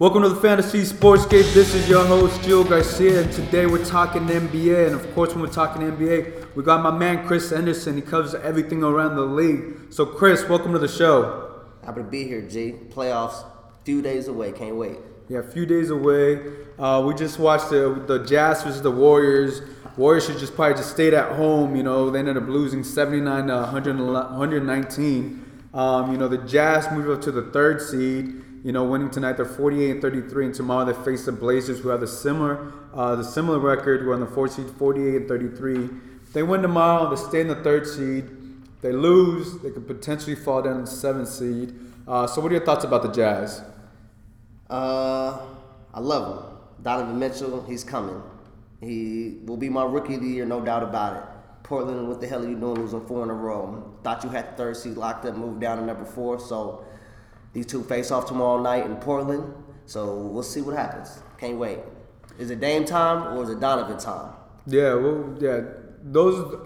Welcome to the Fantasy Sports Cave. This is your host, Gio Garcia, and today we're talking NBA. And of course, when we're talking NBA, we got my man Chrys Henderson. He covers everything around the league. So, Chrys, welcome to the show. Happy to be here, G. Playoffs, few days away. Can't wait. Yeah, a few days away. Uh, we just watched the the Jazz versus the Warriors. Warriors should just probably just stayed at home. You know, they ended up losing 79 to 119. Um, you know, the Jazz moved up to the third seed. You know, winning tonight, they're 48 and 33, and tomorrow they face the Blazers, who have a similar, uh, the similar record. We're on the fourth seed, 48 and 33. If they win tomorrow, they stay in the third seed. They lose, they could potentially fall down to the seventh seed. Uh, so, what are your thoughts about the Jazz? Uh, I love him. Donovan Mitchell, he's coming. He will be my rookie of the year, no doubt about it. Portland, what the hell are you doing losing four in a row? Thought you had the third seed locked up, moved down to number four. So these two face off tomorrow night in Portland. So we'll see what happens. Can't wait. Is it Dame time or is it Donovan time? Yeah, well, yeah, those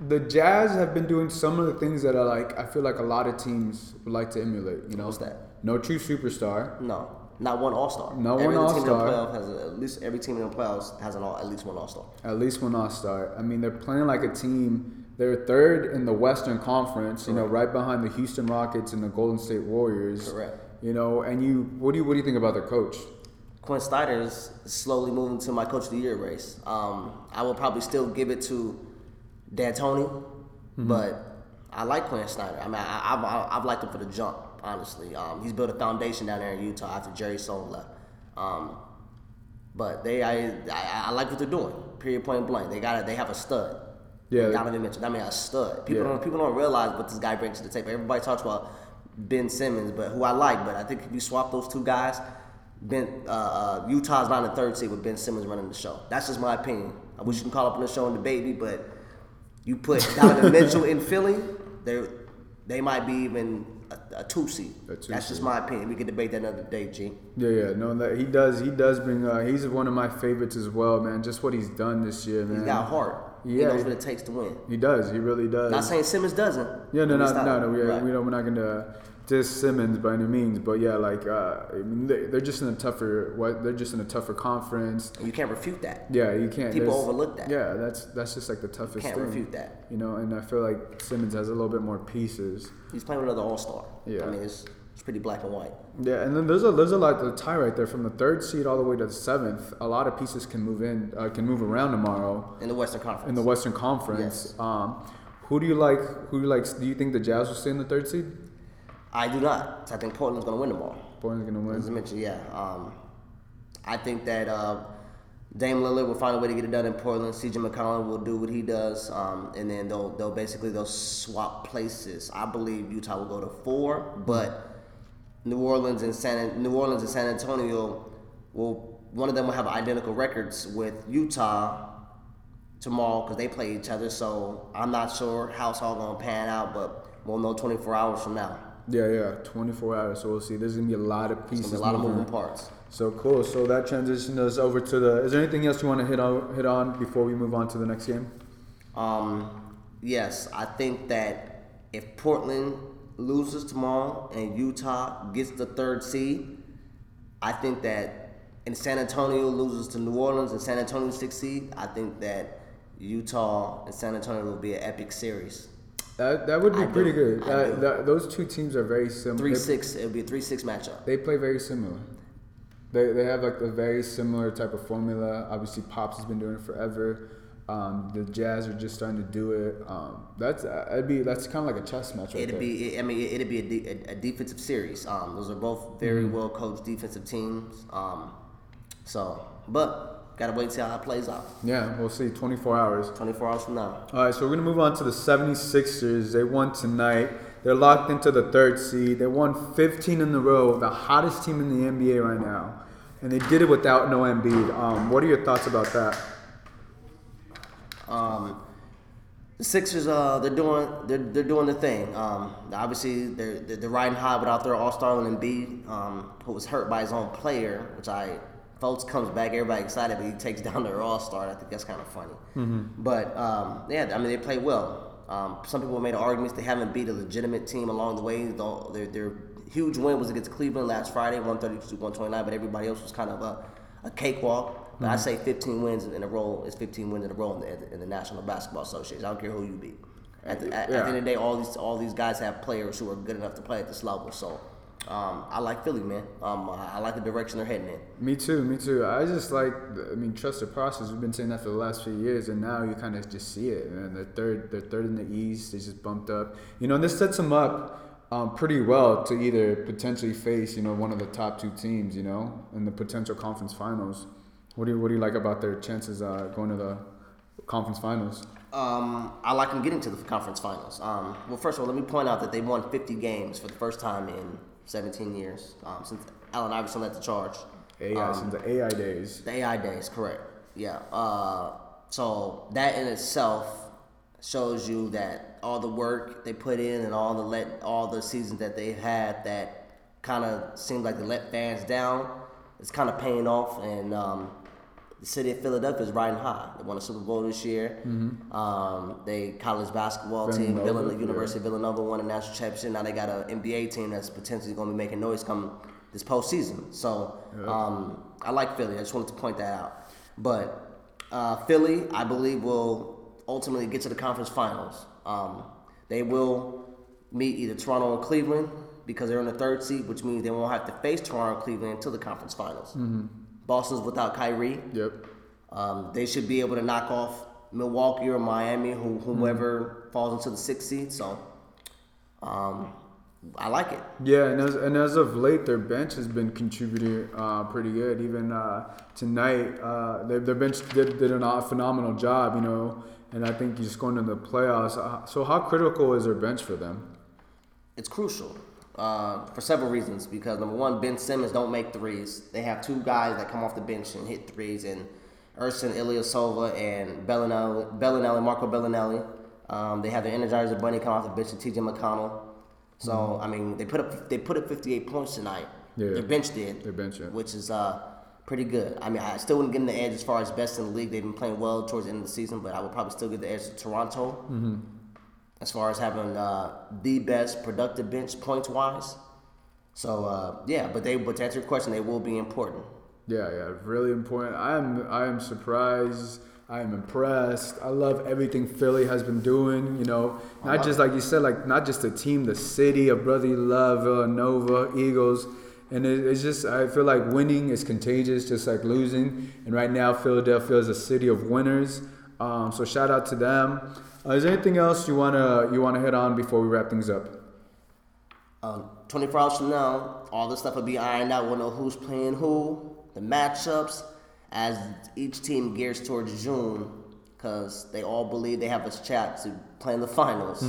the Jazz have been doing some of the things that are like I feel like a lot of teams would like to emulate. You know, What's that? No true superstar. No, not one All Star. No every one Team in the All-Star. has a, at least every team in the playoffs has an all, at least one All Star. At least one All Star. I mean, they're playing like a team. They're third in the Western Conference. You know, right behind the Houston Rockets and the Golden State Warriors. Correct. You know, and you what do you what do you think about their coach? Quin Snyder is slowly moving to my coach of the year race. Um, I will probably still give it to D'Antoni, Mm-hmm. but I like Quin Snyder. I mean, I, I've liked him for the jump, honestly. Um, he's built a foundation down there in Utah after Jerry Sloan left. Um, but they, I, I, I like what they're doing. Period, point blank. They got, it. they have a stud. Yeah. Donovan Mitchell. I mean, a stud. People Yeah. don't, people don't realize what this guy brings to the table. Everybody talks about Ben Simmons, but who I like. But I think if you swap those two guys, Ben uh, uh, Utah's not in the third seed with Ben Simmons running the show. That's just my opinion. I wish you can call up on the show and debate me, but you put Donovan Mitchell in Philly, they they might be even a, a two seed. That's just my opinion. We can debate that another day, G. Yeah, yeah, no, that he does. He does bring. Uh, he's one of my favorites as well, man. Just what he's done this year, man. He's got heart. he Yeah. knows what it takes to win. He does. He really does. Not saying Simmons doesn't. Yeah, no, no, no, no. We, right. we don't, we're not gonna diss Simmons by any means, but yeah, like uh, I mean, they, they're just in a tougher. What they're just in a tougher conference. You can't refute that. Yeah, you can't. People there's- overlook that. Yeah, that's that's just like the toughest Can't thing. refute that. You know, and I feel like Simmons has a little bit more pieces. He's playing with another All Star. Yeah. I mean, it's it's pretty black and white. Yeah, and then there's a there's a lot the tie right there from the third seed all the way to the seventh. A lot of pieces can move in, uh, can move around tomorrow in the Western Conference. in the Western Conference. Um, who do you like? Who do you like? Do you think the Jazz will stay in the third seed? I do not. I think Portland's going to win tomorrow. Portland's gonna win. As I mentioned, yeah. Um, I think that uh, Dame Lillard will find a way to get it done in Portland. CJ McCollum will do what he does, um, and then they'll they'll basically they'll swap places. I believe Utah will go to four, but New Orleans and San New Orleans and San Antonio will one of them will have identical records with Utah tomorrow because they play each other. So I'm not sure how it's all going to pan out, but we'll know 24 hours from now. Yeah, yeah, 24 hours. So we'll see. There's gonna be a lot of pieces. a lot of moving. parts. So cool. So that transitioned us over to the. Is there anything else you want to hit on hit on before we move on to the next game? Um, yes, I think that if Portland loses tomorrow and Utah gets the third seed, I think that and San Antonio loses to New Orleans and San Antonio sixth seed, I think that Utah and San Antonio will be an epic series. That that would be I do. pretty good. I Uh, do. that, those two teams are very similar. Three six, it'll be a three six matchup. They play very similar. They, they have like a very similar type of formula. Obviously, Pops has been doing it forever. Um, the Jazz are just starting to do it. Um, that's uh, it'd be that's kind of like a chess match right It'd there. be, I mean, it'd be a, de- a, a defensive series. Um, those are both very Mm-hmm. well coached defensive teams. Um, so, but gotta wait and see how it plays out. yeah, we'll see. 24 hours. 24 hours from now. All right, so we're going to move on to the 76ers. They won tonight. They're locked into the third seed. They won 15 in a row, the hottest team in the NBA right now. And they did it without no Embiid. Um, what are your thoughts about that? Um, the Sixers, uh, they're doing they're, they're doing the thing. Um, obviously, they're, they're they're riding high without their All Star and Embiid, um, who was hurt by his own player, which I Fultz comes back, everybody excited, but he takes down their All Star. I think that's kind of funny. But um, yeah, I mean they play well. Um, some people made arguments they haven't beat a legitimate team along the way. Their, they're huge win was against Cleveland last Friday, 132 129, but everybody else was kind of a, a cakewalk. But I say 15 wins in a row is 15 wins in a row in the, in the National Basketball Association. I don't care who you beat. At the, at, at the end of the day, all these all these guys have players who are good enough to play at this level. So um, I like Philly, man. Um, I like the direction they're heading in. Me too, me too. I just like, I mean, trust the process. We've been saying that for the last few years, and now you kind of just see it. And they're third, they're third in the East. They just bumped up. You know, and this sets them up um, pretty well to either potentially face, you know, one of the top two teams, you know, in the potential conference finals. What do you What do you like about their chances uh, going to the conference finals? Um, I like them getting to the conference finals. Um, well, first of all, let me point out that they won 50 games for the first time in 17 years um, since Allen Iverson led the charge. AI Um, since the AI days. The AI days, correct. Yeah. Uh, so that in itself shows you that all the work they put in and all the let all the seasons that they've had that kind of seemed like they let fans down. It's kind of paying off, and um, the city of Philadelphia is riding high. They won a Super Bowl this year. Um, they college basketball team, Villanova, Villanova, yeah. University of Villanova won a national championship. Now they got an NBA team that's potentially going to be making noise come this postseason. So um, I like Philly. I just wanted to point that out. But uh, Philly, I believe, will ultimately get to the conference finals. Um, they will meet either Toronto or Cleveland because they're in the third seed, which means they won't have to face Toronto or Cleveland until the conference finals. Boston's without Kyrie. Yep. Um, they should be able to knock off Milwaukee or Miami, who, whomever falls into the sixth seed. So, um, I like it. Yeah, and as, and as of late, their bench has been contributing uh, pretty good. Even uh, tonight, uh, their, their bench did, did a phenomenal job, you know. And I think just going to the playoffs. Uh, So, how critical is their bench for them? It's crucial uh, for several reasons. Because number one, Ben Simmons don't make threes. They have two guys that come off the bench and hit threes, and Ersan Ilyasova and Belinelli, Belinelli, Marco Belinelli. Um, they have the Energizer Bunny come off the bench and T.J. McConnell. So I mean, they put up they put up 58 points tonight. Yeah. Their bench did. Their bench, yeah. which is uh, pretty good. I mean, I still wouldn't give them the edge as far as best in the league. They've been playing well towards the end of the season, but I would probably still give the edge to Toronto Mm-hmm. As far as having uh, the best productive bench points wise. So uh, yeah, but they but to answer your question, they will be important. Yeah, yeah, really important. I am I am surprised. I am impressed. I love everything Philly has been doing. You know, not just like you said, like not just the team, the city of brotherly love, Villanova, Eagles, and it, it's just I feel like winning is contagious, just like losing. And right now, Philadelphia is a city of winners. Um, so shout out to them. Uh, is there anything else you wanna you wanna hit on before we wrap things up? Um, 24 hours from now, all this stuff will be ironed out. We'll know who's playing who, the matchups, as each team gears towards June, because they all believe they have a shot to play in the finals,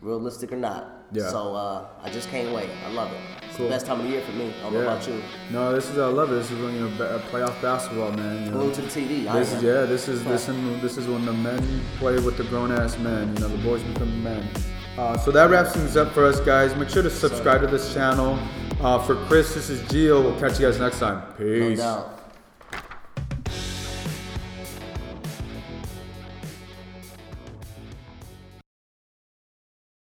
realistic or not. Mm-hmm. Yeah. So uh, I just can't wait. I love it. Cool. best time of the year for me. I don't know about you. No, this is I love it. This is when you know ba- playoff basketball, man. You know. To the TV. This is yeah. This is this is this is when the men play with the grown ass men. You know, the boys become men. Uh, so that wraps things up for us, guys. Make sure to subscribe to this channel. Uh, for Chrys, this is Gio. We'll catch you guys next time. No Peace. doubt.